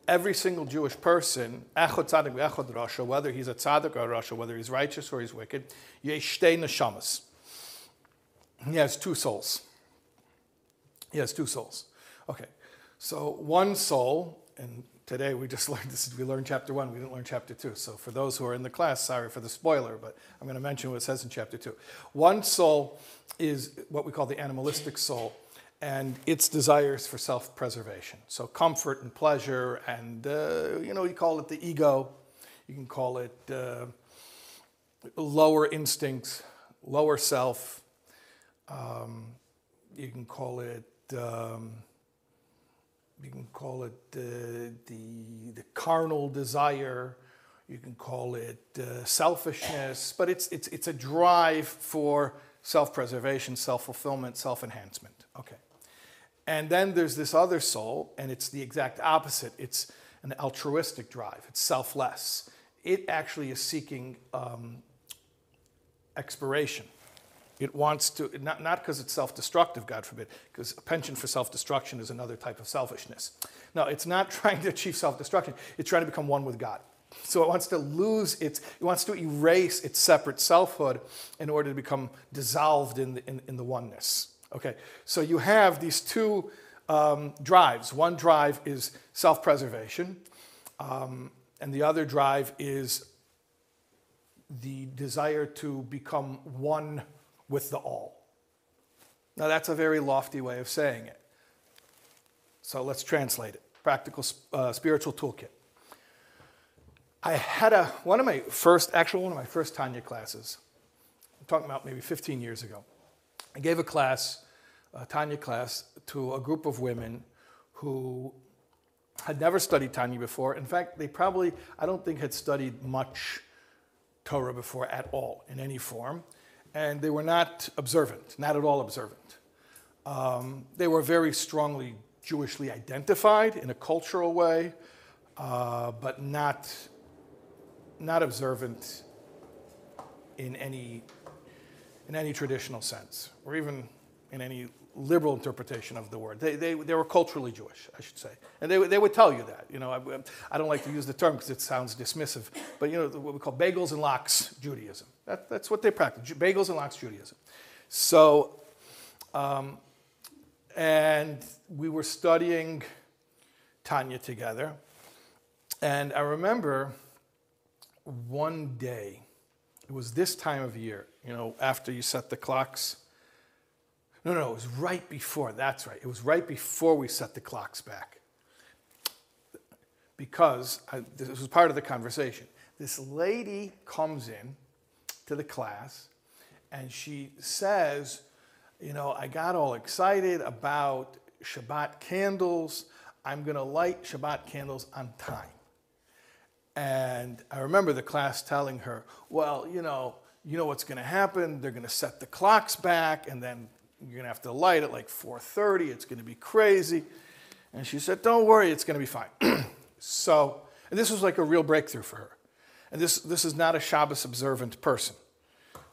every single Jewish person, echod tzaddik echod rasha, whether he's a tzaddik or a rasha, whether he's righteous or he's wicked, yesh neshamas. He has two souls. He has two souls. Okay, so one soul, and today we just (laughs) learned this. We learned chapter one. We didn't learn chapter two. So for those who are in the class, sorry for the spoiler, but I'm going to mention what it says in chapter two. One soul is what we call the animalistic soul, and its desires for self-preservation. So comfort and pleasure, and uh, you know, you call it the ego. You can call it uh, lower instincts, lower self. Um, you can call it. Um, you can call it uh, the, the carnal desire. You can call it uh, selfishness, but it's, it's, it's a drive for self preservation, self fulfillment, self enhancement. Okay. And then there's this other soul, and it's the exact opposite. It's an altruistic drive, it's selfless. It actually is seeking um, expiration. It wants to, not, not because it's self destructive, God forbid, because a penchant for self destruction is another type of selfishness. No, it's not (laughs) trying to achieve self destruction, it's trying to become one with God. So it wants to lose its, it wants to erase its separate selfhood in order to become dissolved in the, in, in the oneness. Okay, so you have these two um, drives. One drive is self preservation, um, and the other drive is the desire to become one with the all. Now, that's a very lofty way of saying it. So let's translate it. Practical uh, spiritual toolkit. I had a, one of my first, actually, one of my first Tanya classes, I'm talking about maybe 15 years ago. I gave a class, a Tanya class, to a group of women who had never studied Tanya before. In fact, they probably, I don't think, had studied much Torah before at all in any form and they were not observant, not at all observant. Um, they were very strongly Jewishly identified in a cultural way, uh, but not, not observant in any, in any traditional sense, or even in any liberal interpretation of the word. They, they, they were culturally Jewish, I should say. And they, they would tell you that. You know, I, I don't like to use the term because it sounds dismissive, but you know, what we call bagels and lox Judaism. That, that's what they practice, bagels and lox Judaism. So, um, and we were studying Tanya together. And I remember one day, it was this time of year, you know, after you set the clocks no, no, it was right before. That's right. It was right before we set the clocks back. Because I, this was part of the conversation. This lady comes in to the class and she says, You know, I got all excited about Shabbat candles. I'm going to light Shabbat candles on time. And I remember the class telling her, Well, you know, you know what's going to happen. They're going to set the clocks back, and then you're going to have to light at like 4.30 it's going to be crazy. And she said don't worry it's going to be fine. (clears throat) So and this was like a real breakthrough for her. And this, this is not a shabbos observant person.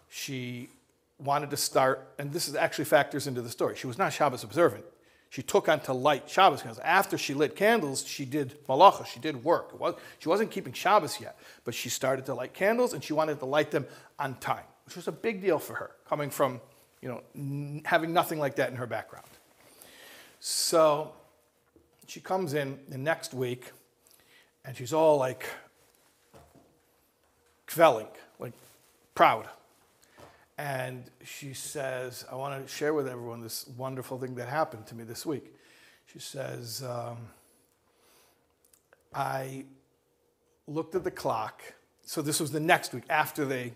She wanted to start and this is actually factors into the story. She was not shabbos observant. She took on to light Shabbos candles. After she lit candles, she did malacha, she did work. Was, she wasn't keeping Shabbos yet, but she started to light candles and she wanted to light them on time, which was a big deal for her, coming from, you know, n- having nothing like that in her background. So she comes in the next week and she's all like kvelling, like proud. And she says, I want to share with everyone this wonderful thing that happened to me this week. She says, um, I looked at the clock. So this was the next week after they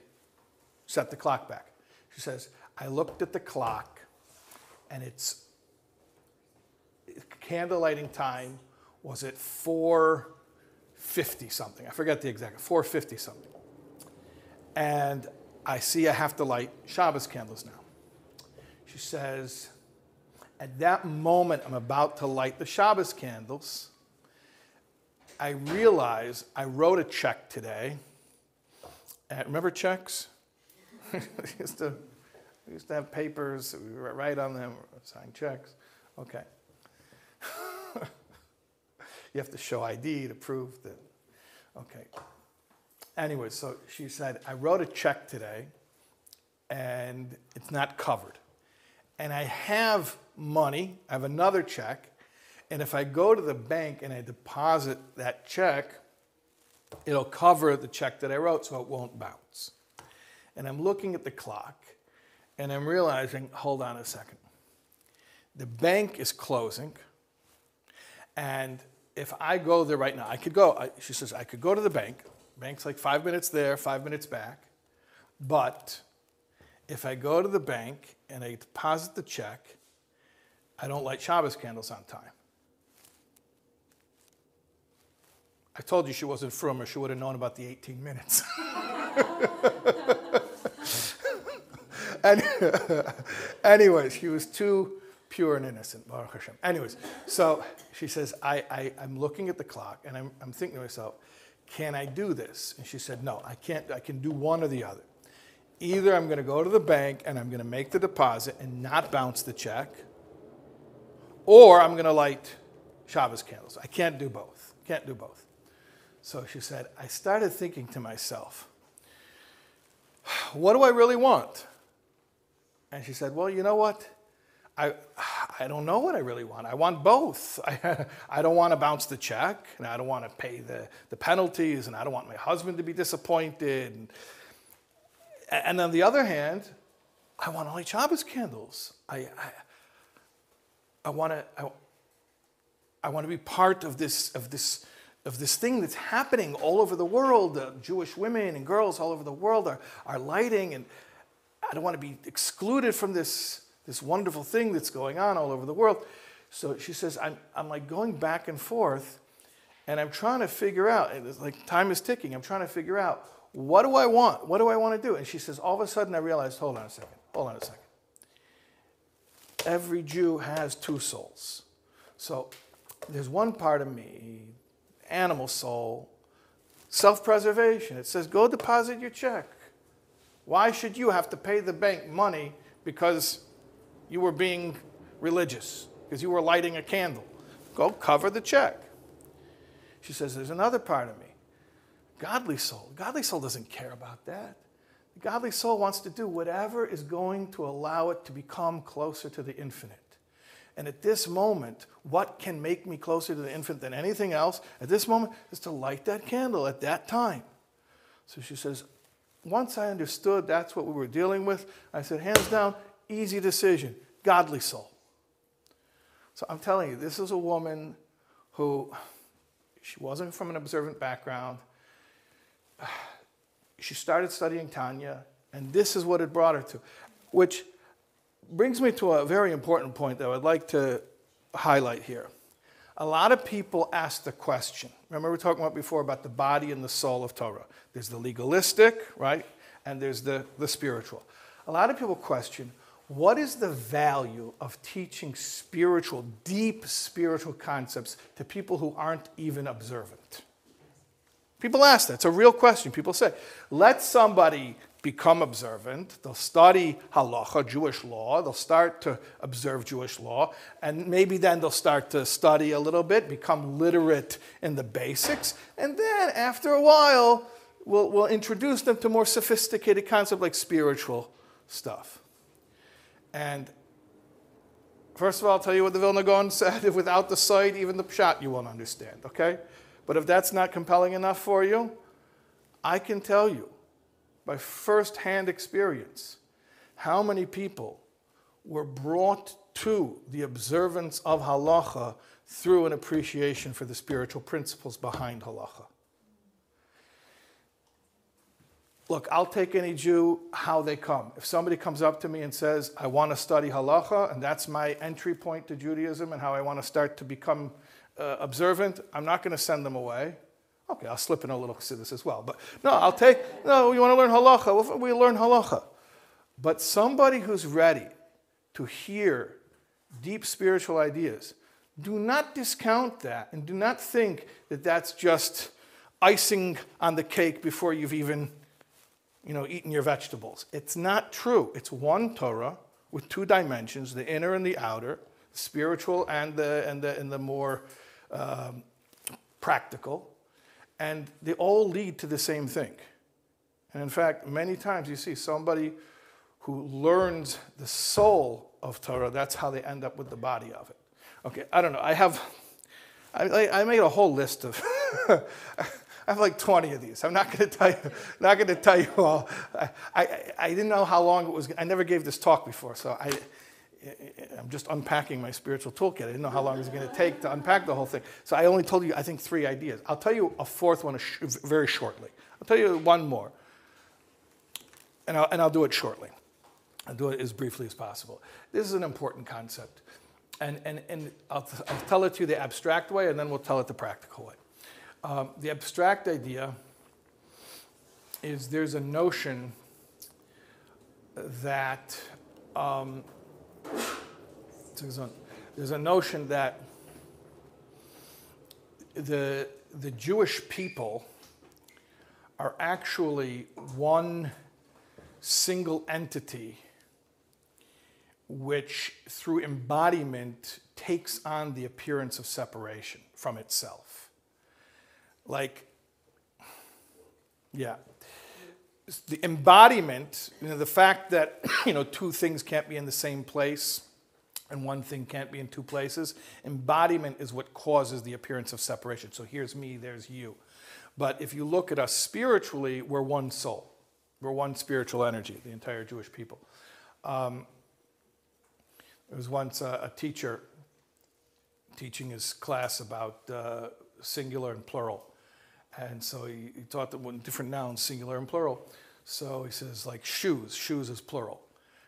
set the clock back. She says, I looked at the clock and it's candle lighting time was at 450 something. I forget the exact, 450 something. And I see I have to light Shabbos candles now. She says, at that moment I'm about to light the Shabbos candles, I realize I wrote a check today. And remember checks? (laughs) we, used to, have papers, we write on them, sign checks. Okay. (laughs) you have to show ID to prove that. Okay. Anyway, so she said, I wrote a check today and it's not covered. And I have money, I have another check, and if I go to the bank and I deposit that check, it'll cover the check that I wrote so it won't bounce. And I'm looking at the clock and I'm realizing, hold on a second. The bank is closing, and if I go there right now, I could go, I, she says, I could go to the bank. Bank's like five minutes there, five minutes back. But if I go to the bank and I deposit the check, I don't light Shabbos candles on time. I told you she wasn't from or she would have known about the 18 minutes. (laughs) and (laughs) anyways, she was too pure and innocent, Baruch Hashem. Anyways, so she says, I, I, I'm looking at the clock and I'm, I'm thinking to myself, can I do this? And she said, no, I can't. I can do one or the other. Either I'm going to go to the bank and I'm going to make the deposit and not bounce the check, or I'm going to light Shabbos candles. I can't do both. Can't do both. So she said, I started thinking to myself, what do I really want? And she said, well, you know what? I, I don't know what I really want. I want both. (laughs) I, I don't want to bounce the check, and I don't want to pay the, the penalties, and I don't want my husband to be disappointed. And, and on the other hand, I want only Shabbos candles. I, I, I want to I, I want to be part of this of this of this thing that's happening all over the world. Uh, Jewish women and girls all over the world are, are lighting, and I don't want to be excluded from this this wonderful thing that's going on all over the world. So she says, I'm, I'm like going back and forth, and I'm trying to figure out, like time is ticking, I'm trying to figure out what do I want? What do I want to do? And she says, all of a sudden I realized, hold on a second, hold on a second. Every Jew has two souls. So there's one part of me, animal soul, self preservation. It says, go deposit your check. Why should you have to pay the bank money because you were being religious, because you were lighting a candle? Go cover the check. She says, there's another part of me, godly soul. Godly soul doesn't care about that. The godly soul wants to do whatever is going to allow it to become closer to the infinite. And at this moment, what can make me closer to the infinite than anything else at this moment is to light that candle at that time. So she says, once I understood that's what we were dealing with, I said, hands down, easy decision, godly soul. So I'm telling you, this is a woman who, she wasn't from an observant background. (sighs) She started studying Tanya, and this is what it brought her to, which brings me to a very important point that I would like to highlight here. A lot of people ask the question. Remember, we were talking about before about the body and the soul of Torah. There's the legalistic, right? And there's the, the spiritual. A lot of people question what is the value of teaching spiritual, deep spiritual concepts to people who aren't even observant? People ask that. It's a real question. People say, let somebody become observant. They'll study halacha, Jewish law. They'll start to observe Jewish law. And maybe then they'll start to study a little bit, become literate in the basics. And then after a while, we'll, we'll introduce them to more sophisticated concepts like spiritual stuff. And first of all, I'll tell you what the Vilna Gaon said. (laughs) Without the sod, even the pshat you won't understand, okay? But if that's not compelling enough for you, I can tell you by firsthand experience how many people were brought to the observance of halacha through an appreciation for the spiritual principles behind halacha. Look, I'll take any Jew how they come. If somebody comes up to me and says, I want to study halacha, and that's my entry point to Judaism and how I want to start to become uh, observant, I'm not going to send them away. Okay, I'll slip in a little chassidus as well. But no, I'll take, no, you want to learn halacha? We learn halacha. But somebody who's ready to hear deep spiritual ideas, do not discount that and do not think that that's just icing on the cake before you've even you know, eating your vegetables. It's not true. It's one Torah with two dimensions, the inner and the outer, spiritual and the, and the, and the more um, practical. And they all lead to the same thing. And in fact, many times you see somebody who learns the soul of Torah, that's how they end up with the body of it. Okay, I don't know. I have, I, I made a whole list of (laughs) I have like 20 of these. I'm not going to tell you, not going to tell you all. I, I, I, didn't know how long it was. I never gave this talk before, so I, I'm just unpacking my spiritual toolkit. I didn't know how long it was going to take to unpack the whole thing. So I only told you, I think, three ideas. I'll tell you a fourth one very shortly. I'll tell you one more, and I'll, and I'll do it shortly. I'll do it as briefly as possible. This is an important concept. And, and, and I'll, I'll tell it to you the abstract way, and then we'll tell it the practical way. Um, the abstract idea is there's a notion that um, there's a notion that the, the Jewish people are actually one single entity which, through embodiment, takes on the appearance of separation from itself. Like, yeah. The embodiment, you know, the fact that, (coughs) you know, two things can't be in the same place and one thing can't be in two places, embodiment is what causes the appearance of separation. So here's me, there's you. But if you look at us spiritually, we're one soul. We're one spiritual energy, the entire Jewish people. Um, there was once a, a, teacher teaching his class about uh, singular and plural. And so he, he taught them different nouns, singular and plural. So he says, like shoes, shoes is plural.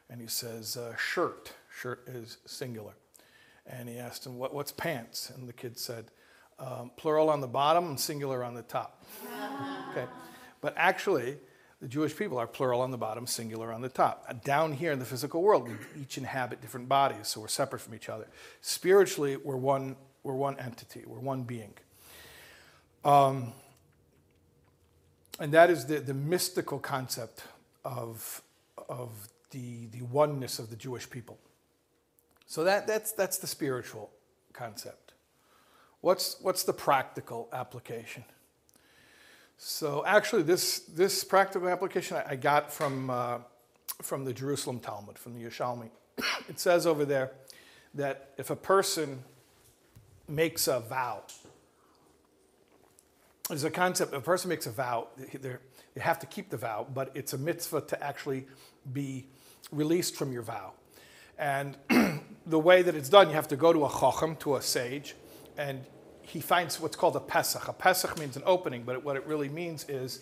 And he says, uh, shirt, shirt is singular. And he asked him, what, what's pants? And the kid said, um, plural on the bottom and singular on the top. (laughs) okay. But actually, the Jewish people are plural on the bottom, singular on the top. Uh, down here in the physical world, we each inhabit different bodies, so we're separate from each other. Spiritually, we're one, we're one entity, we're one being. Um, and that is the, the mystical concept of, of the, the oneness of the Jewish people. So that, that's, that's the spiritual concept. What's, what's the practical application? So actually, this, this practical application I, got from, uh, from the Jerusalem Talmud, from the Yerushalmi. (coughs) it says over there that if a person makes a vow, there's a concept a person makes a vow, they have to keep the vow, but it's a mitzvah to actually be released from your vow. And the way that it's done, you have to go to a chacham, to a sage, and he finds what's called a pesach. A pesach means an opening, but what it really means is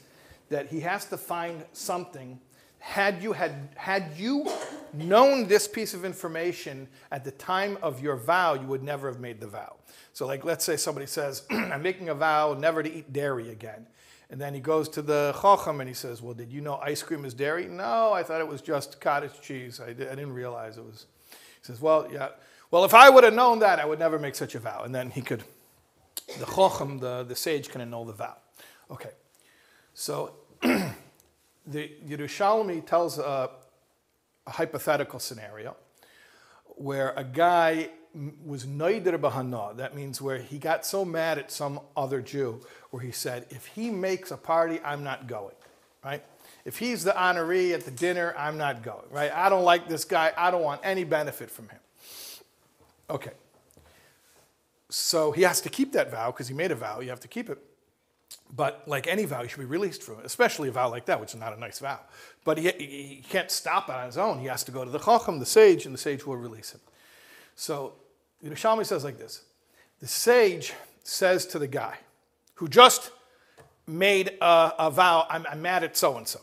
that he has to find something. Had you, had, had you known this piece of information at the time of your vow, you would never have made the vow. So, like, let's say somebody says, (clears throat) I'm making a vow never to eat dairy again. And then he goes to the chacham and he says, Well, did you know ice cream is dairy? No, I thought it was just cottage cheese. I, I didn't realize it was. He says, Well, yeah. Well, if I would have known that, I would never make such a vow. And then he could, the chacham, the, the sage, can annul the vow. Okay. So (clears throat) the Yerushalmi tells a, a hypothetical scenario where a guy was noider bahana. That means where he got so mad at some other Jew, where he said, "If he makes a party, I'm not going." Right? If he's the honoree at the dinner, I'm not going. Right? I don't like this guy. I don't want any benefit from him. Okay. So he has to keep that vow because he made a vow. You have to keep it. But like any vow, he should be released from it, especially a vow like that, which is not a nice vow. But he, he can't stop it on his own. He has to go to the Chacham, the sage, and the sage will release him. So the Yerushalmi says like this The sage says to the guy who just made a, a vow, I'm, I'm mad at so and so.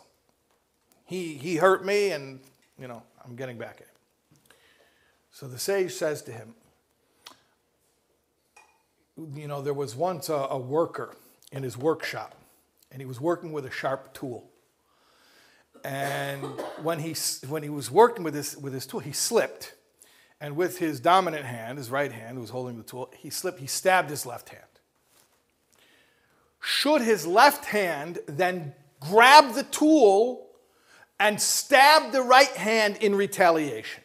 He he hurt me, and you know I'm getting back at him. So the sage says to him, you know, there was once a, a worker in his workshop, and he was working with a sharp tool. And when he, when he was working with his, with his tool, he slipped. And with his dominant hand, his right hand, who was holding the tool, he slipped, he stabbed his left hand. Should his left hand then grab the tool and stab the right hand in retaliation?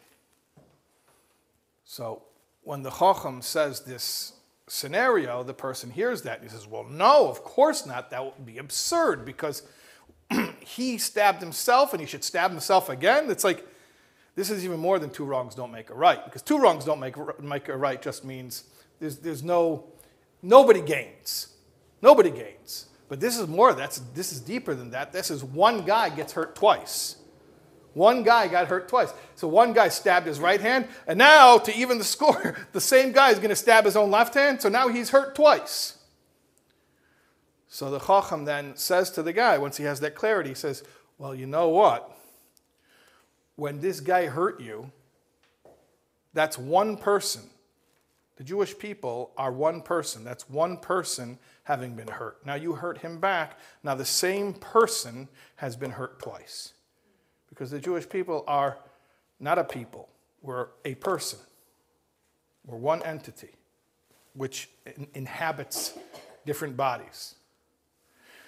So when the Chacham says this scenario, the person hears that and he says, Well, no, of course not. That would be absurd because (clears throat) he stabbed himself and he should stab himself again. It's like, this is even more than two wrongs don't make a right because two wrongs don't make, a- make a right just means there's, there's no, nobody gains. Nobody gains. But this is more, that's, this is deeper than that. This is one guy gets hurt twice. One guy got hurt twice. So one guy stabbed his right hand, and now to even the (laughs) score, the same guy is going to stab his own left hand, so now he's hurt twice. So the Chacham then says to the guy, once he has that clarity, he says, Well, you know what? When this guy hurt you, that's one person. The Jewish people are one person. That's one person having been hurt. Now you hurt him back. Now the same person has been hurt twice because the Jewish people are not a people, we're a person. We're one entity which in- inhabits different bodies.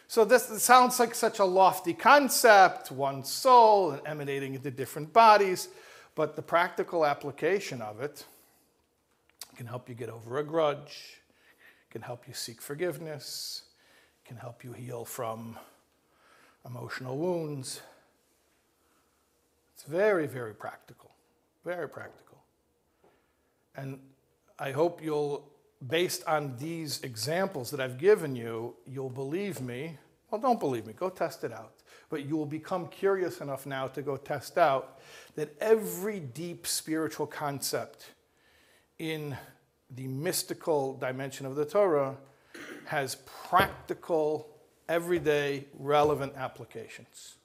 So this this sounds like such a lofty concept, one soul and emanating into different bodies, but the practical application of it can help you get over a grudge, can help you seek forgiveness, can help you heal from emotional wounds. It's very, very practical. Very practical. And I hope you'll, based on these examples that I've given you, you'll believe me. Well, don't believe me, go test it out. But you will become curious enough now to go test out that every deep spiritual concept in the mystical dimension of the Torah has practical, everyday, relevant applications.